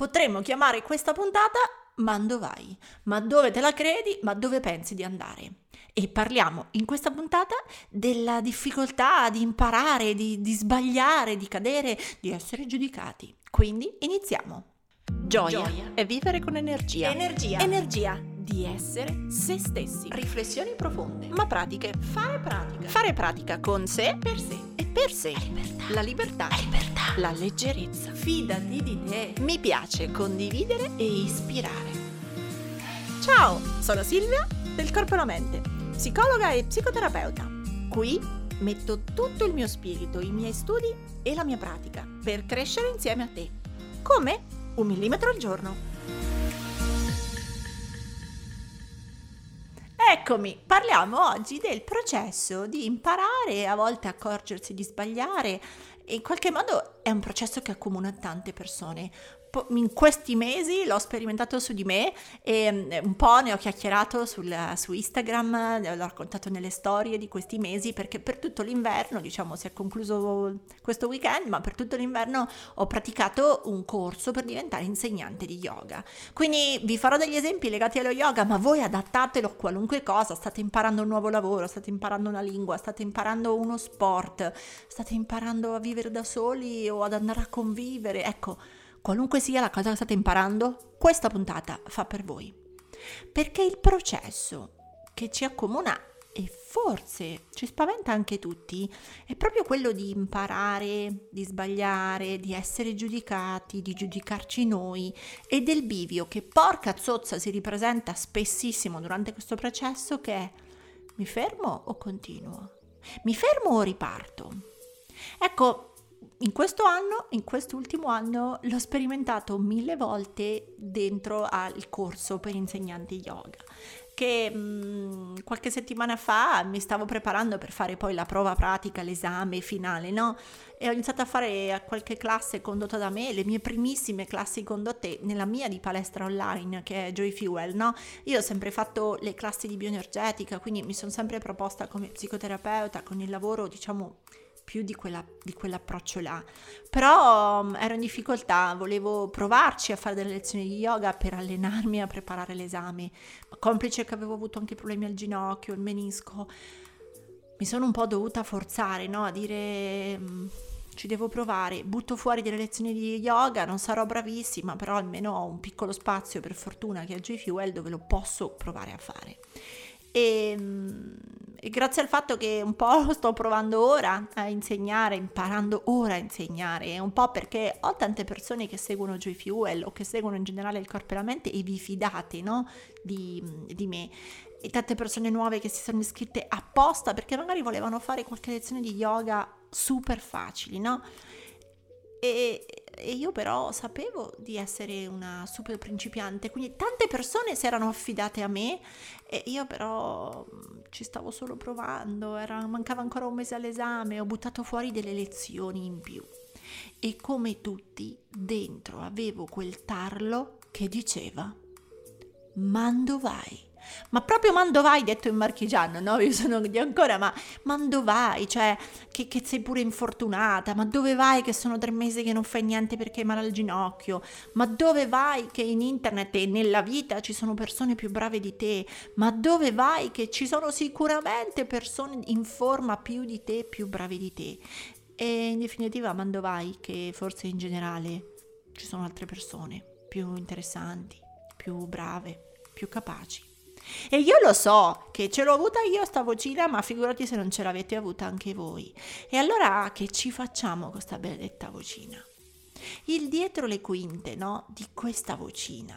Potremmo chiamare questa puntata Ma dove vai? Ma dove te la credi? Ma dove pensi di andare? E parliamo in questa puntata della difficoltà di imparare, di, di sbagliare, di cadere, di essere giudicati. Quindi iniziamo. Gioia, Gioia è vivere con energia. Energia. Energia di essere se stessi. Riflessioni profonde. Ma pratiche. Fare pratica. Fare pratica con sé. Per sé. E per sé. La libertà. La libertà. La libertà. La leggerezza. Fidati di te. Mi piace condividere e ispirare. Ciao, sono Silvia del Corpo e la Mente, psicologa e psicoterapeuta. Qui metto tutto il mio spirito, i miei studi e la mia pratica per crescere insieme a te. Come? Un millimetro al giorno. Eccomi, parliamo oggi del processo di imparare, a volte accorgersi di sbagliare. In qualche modo è un processo che accomuna tante persone in questi mesi l'ho sperimentato su di me e mm, un po' ne ho chiacchierato sul, su Instagram, l'ho raccontato nelle storie di questi mesi perché per tutto l'inverno, diciamo si è concluso questo weekend, ma per tutto l'inverno ho praticato un corso per diventare insegnante di yoga. Quindi vi farò degli esempi legati allo yoga, ma voi adattatelo a qualunque cosa, state imparando un nuovo lavoro, state imparando una lingua, state imparando uno sport, state imparando a vivere da soli o ad andare a convivere, ecco qualunque sia la cosa che state imparando, questa puntata fa per voi. Perché il processo che ci accomuna e forse ci spaventa anche tutti è proprio quello di imparare, di sbagliare, di essere giudicati, di giudicarci noi e del bivio che porca zozza si ripresenta spessissimo durante questo processo che è mi fermo o continuo? Mi fermo o riparto? Ecco, in questo anno, in quest'ultimo anno, l'ho sperimentato mille volte dentro al corso per insegnanti yoga che mh, mm, qualche settimana fa mi stavo preparando per fare poi la prova pratica, l'esame finale, no? E ho iniziato a fare qualche classe condotta da me, le mie primissime classi condotte nella mia di palestra online che è Joy Fuel, no? Io ho sempre fatto le classi di bioenergetica, quindi mi sono sempre proposta come psicoterapeuta con il lavoro, diciamo, più di, quella, di quell'approccio là. Però um, ero in difficoltà, volevo provarci a fare delle lezioni di yoga per allenarmi a preparare l'esame. Complice che avevo avuto anche problemi al ginocchio, il menisco, mi sono un po' dovuta forzare no? a dire mm, ci devo provare, butto fuori delle lezioni di yoga, non sarò bravissima, però almeno ho un piccolo spazio per fortuna che è G-Fuel dove lo posso provare a fare. E, e, grazie al fatto che un po' sto provando ora a insegnare, imparando ora a insegnare, un po' perché ho tante persone che seguono Joy Fuel o che seguono in generale il corpo e la mente e vi fidate no? di, di me e tante persone nuove che si sono iscritte apposta perché magari volevano fare qualche lezione di yoga super facili, no? E, e io però sapevo di essere una super principiante, quindi tante persone si erano affidate a me e io però mm, ci stavo solo provando, era, mancava ancora un mese all'esame, ho buttato fuori delle lezioni in più. E come tutti, dentro avevo quel tarlo che diceva, Mando vai ma proprio Mandovai detto in marchigiano, no? Io sono di ancora, ma Mandovai, cioè che, che, sei pure infortunata, ma dove vai che sono tre mesi che non fai niente perché hai male al ginocchio, ma dove vai che in internet e nella vita ci sono persone più brave di te, ma dove vai che ci sono sicuramente persone in forma più di te, più bravi di te. E in definitiva Mandovai che forse in generale ci sono altre persone più interessanti, più brave, più capaci. E io lo so che ce l'ho avuta io sta vocina, ma figurati se non ce l'avete avuta anche voi. E allora che ci facciamo con questa benedetta vocina? Il dietro le quinte, no? Di questa vocina,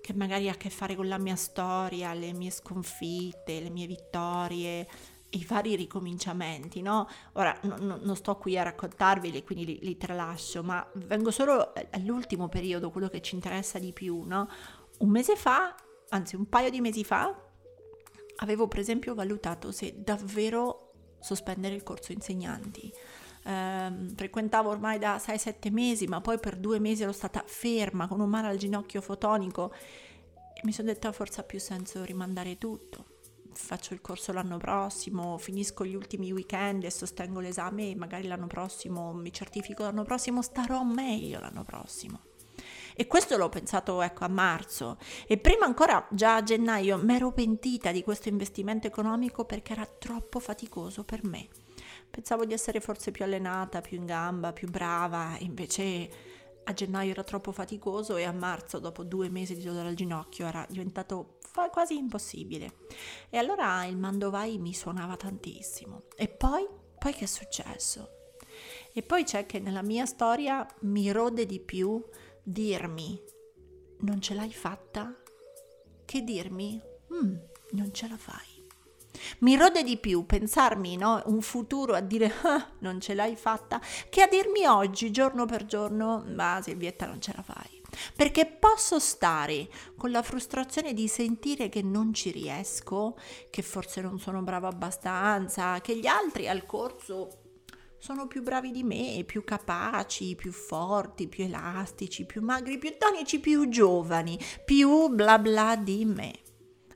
che magari ha a che fare con la mia storia, le mie sconfitte, le mie vittorie, i vari ricominciamenti, no? Ora no, no, non sto qui a raccontarveli, quindi li, li, tralascio, ma vengo solo all'ultimo periodo, quello che ci interessa di più, no? Un mese fa anzi un paio di mesi fa, avevo per esempio valutato se davvero sospendere il corso insegnanti. Eh, frequentavo ormai da 6-7 mesi, ma poi per due mesi ero stata ferma con un male al ginocchio fotonico e mi sono detta forse ha più senso rimandare tutto. Faccio il corso l'anno prossimo, finisco gli ultimi weekend e sostengo l'esame e magari l'anno prossimo mi certifico l'anno prossimo, starò meglio l'anno prossimo. E questo l'ho pensato ecco a marzo e prima ancora già a gennaio mi ero pentita di questo investimento economico perché era troppo faticoso per me. Pensavo di essere forse più allenata, più in gamba, più brava, invece a gennaio era troppo faticoso e a marzo, dopo due mesi di dolore al ginocchio, era diventato quasi impossibile. E allora il mandovai mi suonava tantissimo. E poi, poi che è successo? E poi c'è che nella mia storia mi rode di più dirmi non ce l'hai fatta che dirmi mm, non ce la fai. Mi rode di più pensarmi no, un futuro a dire ah, non ce l'hai fatta che a dirmi oggi, giorno per giorno, ma Silvietta non ce la fai. Perché posso stare con la frustrazione di sentire che non ci riesco, che forse non sono brava abbastanza, che gli altri al corso sono più bravi di me, più capaci, più forti, più elastici, più magri, più tonici, più giovani, più bla bla di me.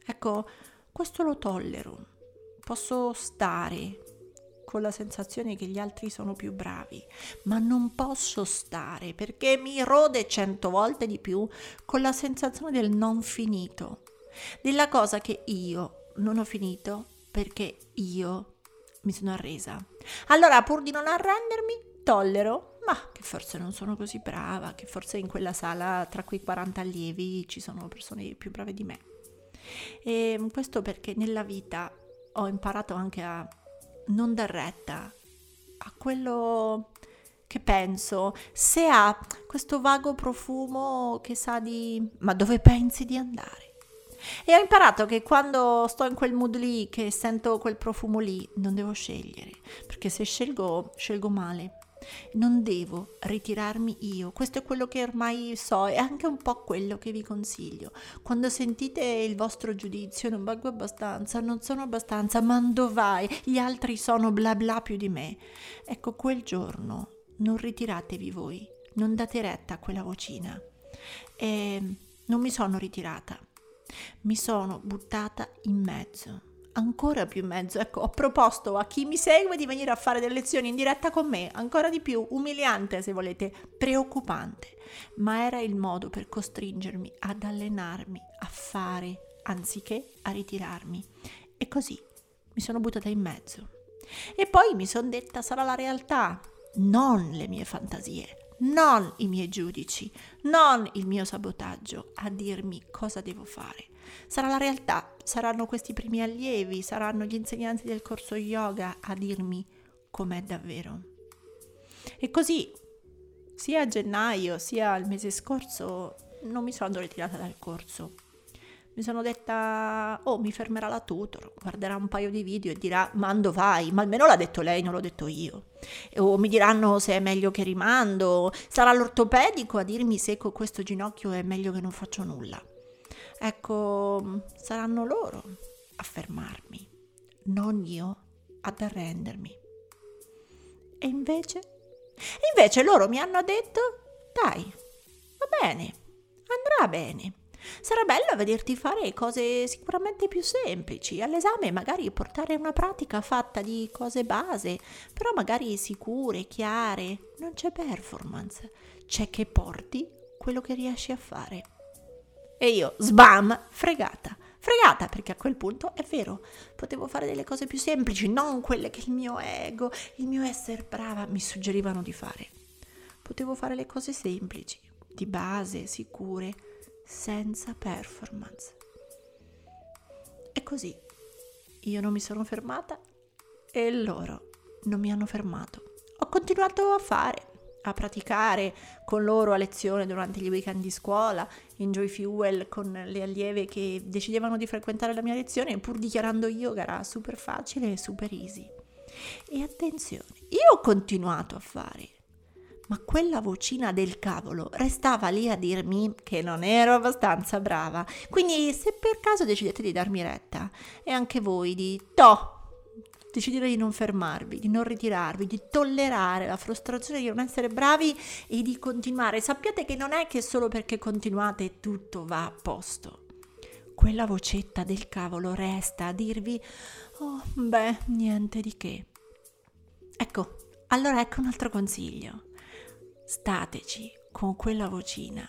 Ecco, questo lo tollero posso stare con la sensazione che gli altri sono più bravi, ma non posso stare perché mi rode cento volte di più con la sensazione del non finito, della cosa che io non ho finito perché io mi sono arresa. Allora, pur di non arrendermi, tollero, ma che forse non sono così brava, che forse in quella sala tra quei 40 allievi ci sono persone più brave di me. E questo perché nella vita ho imparato anche a non dar retta a quello che penso, se ha questo vago profumo che sa di ma dove pensi di andare? E ho imparato che quando sto in quel mood lì, che sento quel profumo lì, non devo scegliere, perché se scelgo, scelgo male. Non devo ritirarmi io, questo è quello che ormai so e anche un po' quello che vi consiglio. Quando sentite il vostro giudizio, non valgo abbastanza, non sono abbastanza, mando vai, gli altri sono bla bla più di me. Ecco, quel giorno non ritiratevi voi, non date retta a quella vocina. E non mi sono ritirata, mi sono buttata in mezzo ancora più in mezzo. Ecco, ho proposto a chi mi segue di venire a fare delle lezioni in diretta con me, ancora di più, umiliante se volete, preoccupante, ma era il modo per costringermi ad allenarmi, a fare, anziché a ritirarmi. E così mi sono buttata in mezzo. E poi mi sono detta sarà la realtà, non le mie fantasie non i miei giudici, non il mio sabotaggio a dirmi cosa devo fare. Sarà la realtà, saranno questi primi allievi, saranno gli insegnanti del corso yoga a dirmi com'è davvero. E così, sia a gennaio sia il mese scorso, non mi sono ritirata dal corso mi sono detta, oh, mi fermerà la tutor, guarderà un paio di video e dirà, mando vai, ma almeno l'ha detto lei, non l'ho detto io. O mi diranno se è meglio che rimando, sarà l'ortopedico a dirmi se con questo ginocchio è meglio che non faccio nulla. Ecco, saranno loro a fermarmi, non io ad arrendermi. E invece? Invece loro mi hanno detto, dai, va bene, andrà bene Sarà bello vederti fare cose sicuramente più semplici. All'esame magari portare una pratica fatta di cose base, però magari sicure, chiare. Non c'è performance, c'è che porti quello che riesci a fare. E io, sbam, fregata. Fregata perché a quel punto è vero, potevo fare delle cose più semplici, non quelle che il mio ego, il mio essere brava mi suggerivano di fare. Potevo fare le cose semplici, di base, sicure, senza performance. E così io non mi sono fermata e loro non mi hanno fermato. Ho continuato a fare, a praticare con loro a lezione durante gli weekend di scuola, in Joy Fuel con le allieve che decidevano di frequentare la mia lezione pur dichiarando yoga era super facile e super easy. E attenzione, io ho continuato a fare ma quella vocina del cavolo restava lì a dirmi che non ero abbastanza brava. Quindi se per caso decidete di darmi retta e anche voi di to, decidere di non fermarvi, di non ritirarvi, di tollerare la frustrazione di non essere bravi e di continuare, sappiate che non è che solo perché continuate tutto va a posto. Quella vocetta del cavolo resta a dirvi, oh, beh, niente di che. Ecco, allora ecco un altro consiglio stateci con quella vocina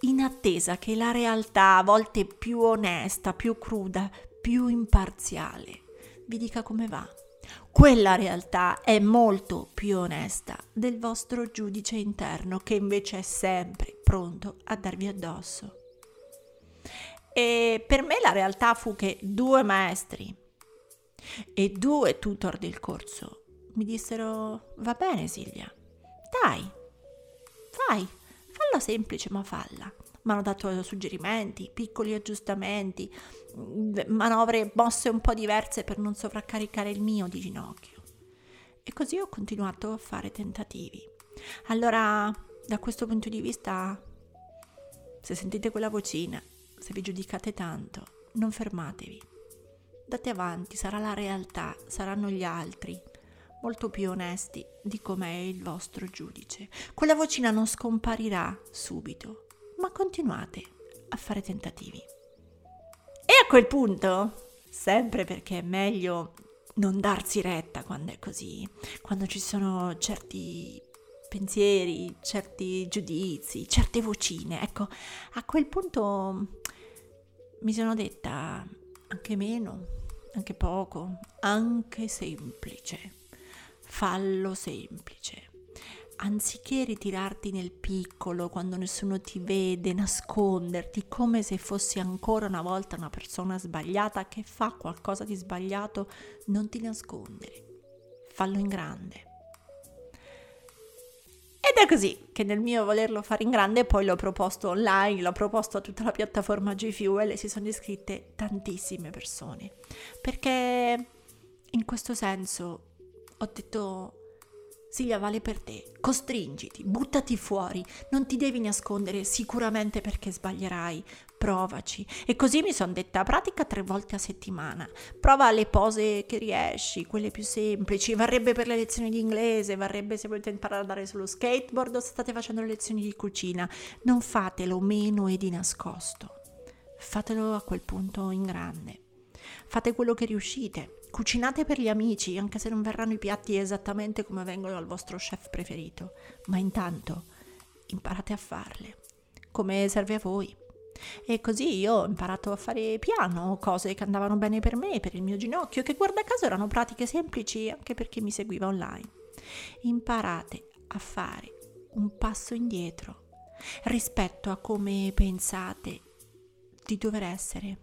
in attesa che la realtà, a volte più onesta, più cruda, più imparziale, vi dica come va. Quella realtà è molto più onesta del vostro giudice interno che invece è sempre pronto a darvi addosso. E per me la realtà fu che due maestri e due tutor del corso mi dissero va bene Silvia, dai, fai, falla semplice ma falla. Mi hanno dato suggerimenti, piccoli aggiustamenti, manovre mosse un po' diverse per non sovraccaricare il mio di ginocchio. E così ho continuato a fare tentativi. Allora, da questo punto di vista, se sentite quella vocina, se vi giudicate tanto, non fermatevi. Date avanti, sarà la realtà, saranno gli altri, molto più onesti di com'è il vostro giudice. Quella vocina non scomparirà subito, ma continuate a fare tentativi. E a quel punto, sempre perché è meglio non darsi retta quando è così, quando ci sono certi pensieri, certi giudizi, certe vocine, ecco, a quel punto mi sono detta anche meno, anche poco, anche semplice. Fallo semplice. Anziché ritirarti nel piccolo quando nessuno ti vede, nasconderti come se fossi ancora una volta una persona sbagliata che fa qualcosa di sbagliato, non ti nascondere. Fallo in grande. Ed è così che nel mio volerlo fare in grande poi l'ho proposto online, l'ho proposto a tutta la piattaforma G Fuel e si sono iscritte tantissime persone. Perché in questo senso ho detto Silvia vale per te, costringiti, buttati fuori, non ti devi nascondere sicuramente perché sbaglierai, provaci. E così mi sono detta, pratica tre volte a settimana, prova le pose che riesci, quelle più semplici, varrebbe per le lezioni di inglese, varrebbe se volete imparare ad andare sullo skateboard o se state facendo le lezioni di cucina, non fatelo meno e di nascosto, fatelo a quel punto in grande, fate quello che riuscite Cucinate per gli amici, anche se non verranno i piatti esattamente come vengono al vostro chef preferito, ma intanto imparate a farle, come serve a voi. E così io ho imparato a fare piano, cose che andavano bene per me, per il mio ginocchio, che guarda caso erano pratiche semplici anche per chi mi seguiva online. Imparate a fare un passo indietro rispetto a come pensate di dover essere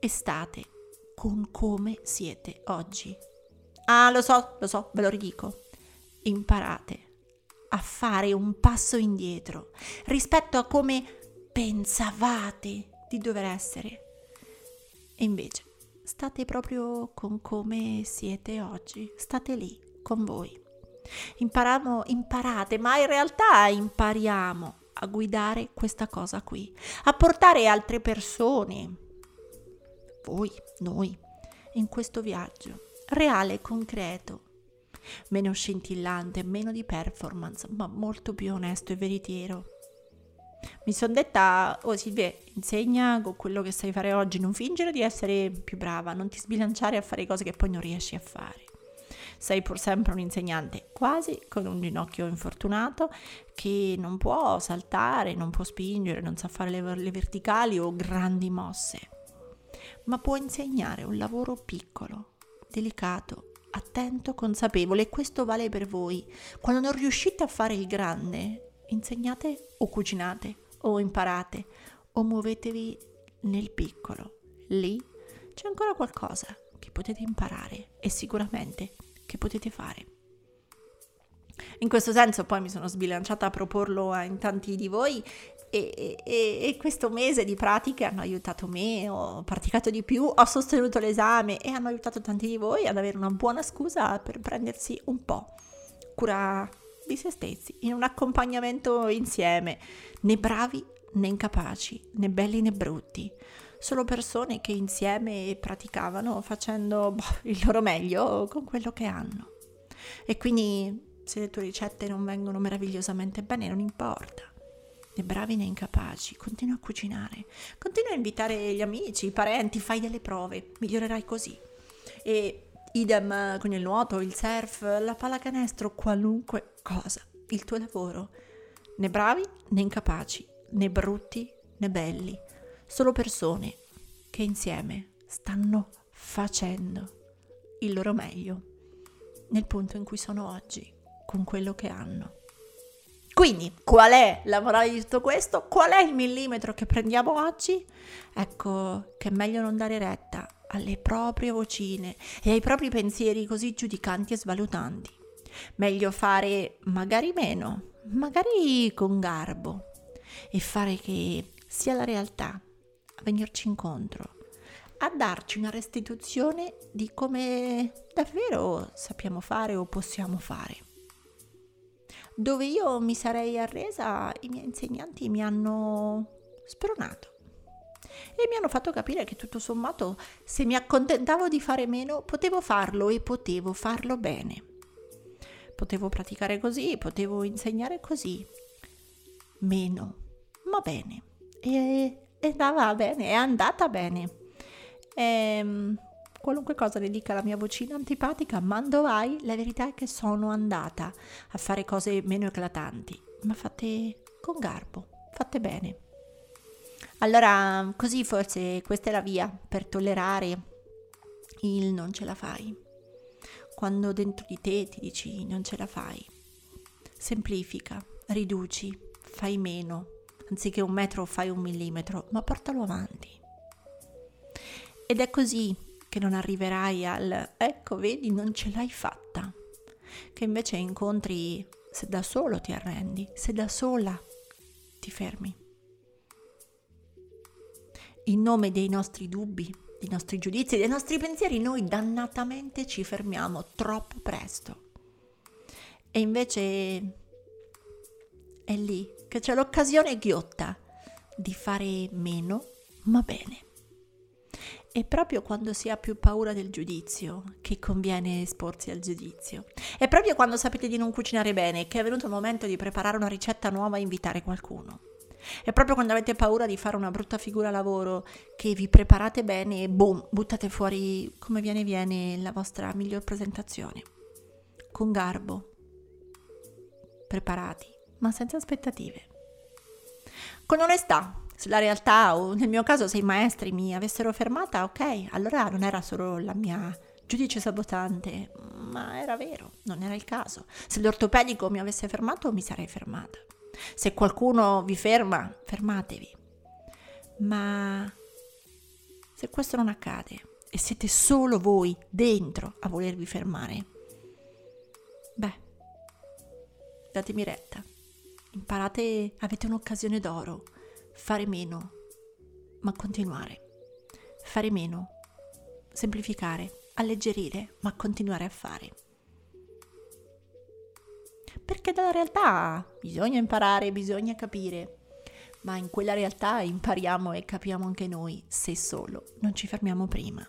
e state con come siete oggi. Ah, lo so, lo so, ve lo ridico. Imparate a fare un passo indietro rispetto a come pensavate di dover essere. E invece state proprio con come siete oggi, state lì con voi. Imparamo, imparate, ma in realtà impariamo a guidare questa cosa qui, a portare altre persone, voi, noi, in questo viaggio reale e concreto, meno scintillante, meno di performance, ma molto più onesto e veritiero. Mi sono detta, oh Silvia, insegna con quello che sai fare oggi, non fingere di essere più brava, non ti sbilanciare a fare cose che poi non riesci a fare. Sei pur sempre un insegnante, quasi con un ginocchio infortunato, che non può saltare, non può spingere, non sa fare le, le verticali o grandi mosse ma può insegnare un lavoro piccolo, delicato, attento, consapevole e questo vale per voi. Quando non riuscite a fare il grande, insegnate o cucinate o imparate o muovetevi nel piccolo. Lì c'è ancora qualcosa che potete imparare e sicuramente che potete fare. In questo senso poi mi sono sbilanciata a proporlo in tanti di voi e, e, e, questo mese di pratiche hanno aiutato me, ho praticato di più, ho sostenuto l'esame e hanno aiutato tanti di voi ad avere una buona scusa per prendersi un po' cura di se stessi, in un accompagnamento insieme, né bravi né incapaci, né belli né brutti, solo persone che insieme praticavano facendo boh, il loro meglio con quello che hanno. E quindi se le tue ricette non vengono meravigliosamente bene, non importa né bravi né incapaci, continua a cucinare, continua a invitare gli amici, i parenti, fai delle prove, migliorerai così. E idem con il nuoto, il surf, la pallacanestro, qualunque cosa, il tuo lavoro. Né bravi né incapaci, né brutti né belli, solo persone che insieme stanno facendo il loro meglio nel punto in cui sono oggi, con quello che hanno. Quindi, qual è la morale di tutto questo? Qual è il millimetro che prendiamo oggi? Ecco che è meglio non dare retta alle proprie vocine e ai propri pensieri così giudicanti e svalutanti. Meglio fare magari meno, magari con garbo e fare che sia la realtà a venirci incontro, a darci una restituzione di come davvero sappiamo fare o possiamo fare. Dove io mi sarei arresa, i miei insegnanti mi hanno spronato e mi hanno fatto capire che tutto sommato se mi accontentavo di fare meno potevo farlo e potevo farlo bene. Potevo praticare così, potevo insegnare così. Meno, ma bene. E, andava bene, è andata bene. Ehm, qualunque cosa ne dica la mia vocina antipatica, mando vai, la verità è che sono andata a fare cose meno eclatanti, ma fatte con garbo, fatte bene. Allora, così forse questa è la via per tollerare il non ce la fai. Quando dentro di te ti dici non ce la fai, semplifica, riduci, fai meno. Anziché un metro fai un millimetro, ma portalo avanti. Ed è così che non arriverai al ecco, vedi, non ce l'hai fatta. Che invece incontri se da solo ti arrendi, se da sola ti fermi in nome dei nostri dubbi, dei nostri giudizi, dei nostri pensieri, noi dannatamente ci fermiamo troppo presto. E invece è lì che c'è l'occasione ghiotta di fare meno, ma bene. È proprio quando si ha più paura del giudizio che conviene esporsi al giudizio. È proprio quando sapete di non cucinare bene che è venuto il momento di preparare una ricetta nuova e invitare qualcuno. È proprio quando avete paura di fare una brutta figura a lavoro che vi preparate bene e boom, buttate fuori come viene viene la vostra miglior presentazione. Con garbo, preparati, ma senza aspettative. Con onestà, se la realtà o nel mio caso se i maestri mi avessero fermata, ok, allora non era solo la mia giudice sabotante, ma era vero, non era il caso. Se l'ortopedico mi avesse fermato, mi sarei fermata. Se qualcuno vi ferma, fermatevi. Ma se questo non accade e siete solo voi dentro a volervi fermare, beh, datemi retta. Imparate, avete un'occasione d'oro. Fare meno, ma continuare. Fare meno, semplificare, alleggerire, ma continuare a fare perché dalla realtà bisogna imparare, bisogna capire, ma in quella realtà impariamo e capiamo anche noi se solo non ci fermiamo prima.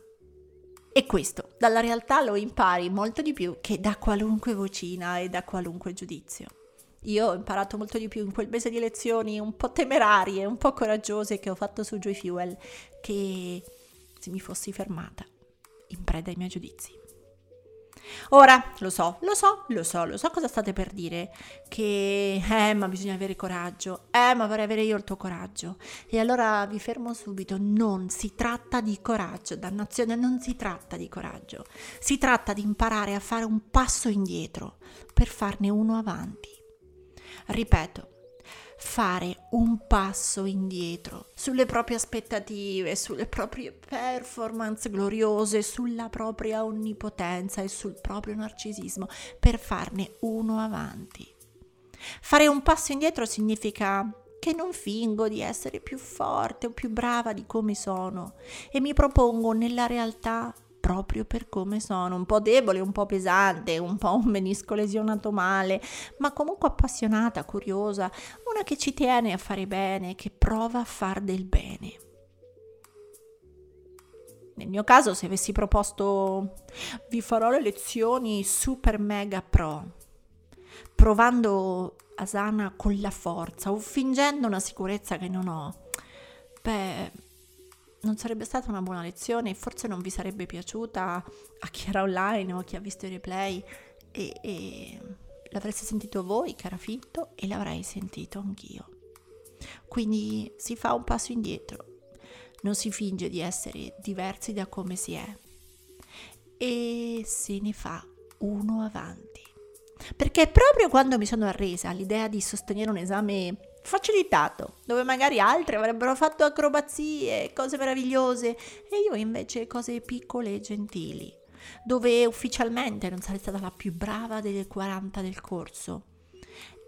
E questo dalla realtà lo impari molto di più che da qualunque vocina e da qualunque giudizio. Io ho imparato molto di più in quel mese di lezioni un po' temerarie, un po' coraggiose che ho fatto su Joy Fuel, che se mi fossi fermata in preda ai miei giudizi. Ora, lo so, lo so, lo so, lo so cosa state per dire, che eh, ma bisogna avere coraggio, eh, ma vorrei avere io il tuo coraggio. E allora vi fermo subito, non si tratta di coraggio, dannazione, non si tratta di coraggio, si tratta di imparare a fare un passo indietro per farne uno avanti. Ripeto, fare un passo indietro sulle proprie aspettative, sulle proprie performance gloriose, sulla propria onnipotenza e sul proprio narcisismo per farne uno avanti. Fare un passo indietro significa che non fingo di essere più forte o più brava di come sono e mi propongo nella realtà proprio per come sono, un po' debole, un po' pesante, un po' un menisco lesionato male, ma comunque appassionata, curiosa, una che ci tiene a fare bene, che prova a far del bene. Nel mio caso, se avessi proposto vi farò le lezioni super mega pro, provando Asana con la forza o fingendo una sicurezza che non ho, beh, non sarebbe stata una buona lezione forse non vi sarebbe piaciuta a chi era online o a chi ha visto i replay e, e l'avreste sentito voi, cara Fitto, e l'avrei sentito anch'io. Quindi si fa un passo indietro, non si finge di essere diversi da come si è e se ne fa uno avanti. Perché proprio quando mi sono arresa all'idea di sostenere un esame facilitato, dove magari altri avrebbero fatto acrobazie, cose meravigliose, e io invece cose piccole e gentili, dove ufficialmente non sarei stata la più brava delle 40 del corso.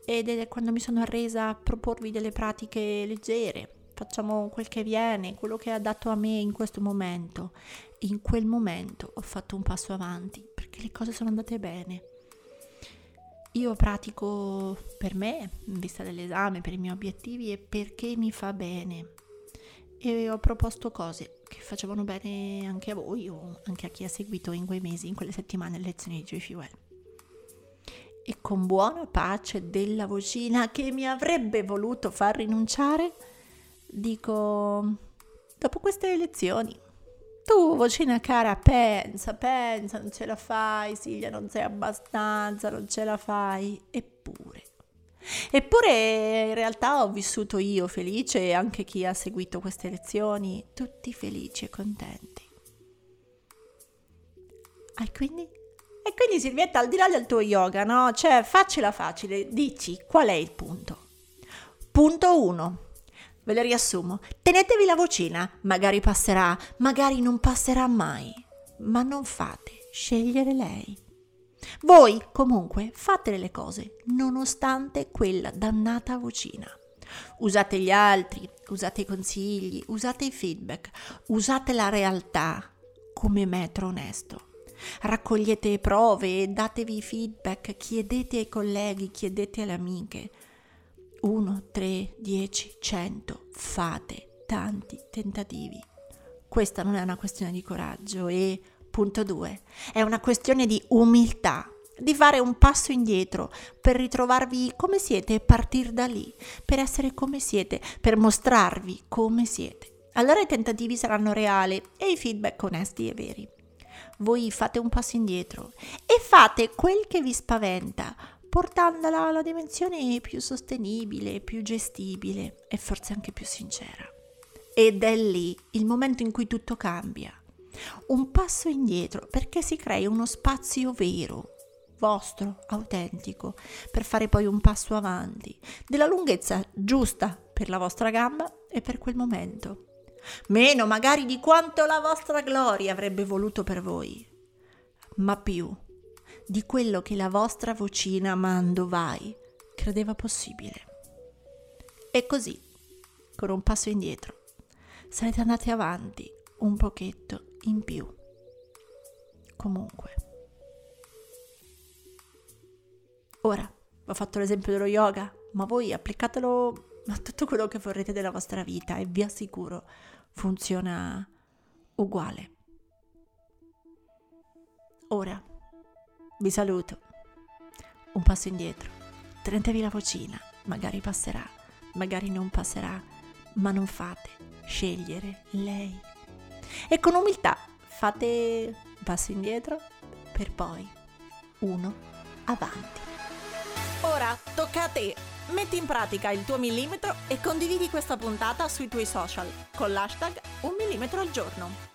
Ed è quando mi sono arresa a proporvi delle pratiche leggere, facciamo quel che viene, quello che ha dato a me in questo momento. In quel momento ho fatto un passo avanti perché le cose sono andate bene. Io pratico per me, in vista dell'esame, per i miei obiettivi e perché mi fa bene. E ho proposto cose che facevano bene anche a voi o anche a chi ha seguito in quei mesi, in quelle settimane, le lezioni di Joy Well. E con buona pace della vocina che mi avrebbe voluto far rinunciare, dico, dopo queste elezioni, tu, vocina cara, pensa, pensa, non ce la fai, Silvia, non sei abbastanza, non ce la fai. Eppure. Eppure in realtà ho vissuto io felice e anche chi ha seguito queste lezioni, tutti felici e contenti. E quindi? E quindi Silvietta, al di là del tuo yoga, no? Cioè, faccela facile, dici qual è il punto. Punto 1. Ve lo riassumo. Tenetevi la vocina, magari passerà, magari non passerà mai. Ma non fate scegliere lei. Voi, comunque, fate le cose, nonostante quella dannata vocina. Usate gli altri, usate i consigli, usate i feedback, usate la realtà come metro onesto. Raccogliete prove, datevi feedback, chiedete ai colleghi, chiedete alle amiche. 1, 3, 10, 100, fate tanti tentativi. Questa non è una questione di coraggio e, punto 2, è una questione di umiltà, di fare un passo indietro per ritrovarvi come siete e partire da lì, per essere come siete, per mostrarvi come siete. Allora i tentativi saranno reali e i feedback onesti e veri. Voi fate un passo indietro e fate quel che vi spaventa, portandola alla dimensione più sostenibile, più gestibile e forse anche più sincera. Ed è lì il momento in cui tutto cambia. Un passo indietro perché si crei uno spazio vero, vostro, autentico, per fare poi un passo avanti, della lunghezza giusta per la vostra gamba e per quel momento. Meno magari di quanto la vostra gloria avrebbe voluto per voi, ma più di quello che la vostra vocina Mando Vai credeva possibile. E così, con un passo indietro, sarete andati avanti un pochetto in più. Comunque. Ora, ho fatto l'esempio dello yoga, ma voi applicatelo a tutto quello che vorrete della vostra vita e vi assicuro funziona uguale. Ora, vi saluto. Un passo indietro. Tenetevi la vocina. Magari passerà, magari non passerà, ma non fate scegliere lei. E con umiltà fate un passo indietro per poi uno avanti. Ora tocca a te. Metti in pratica il tuo millimetro e condividi questa puntata sui tuoi social con l'hashtag un millimetro al giorno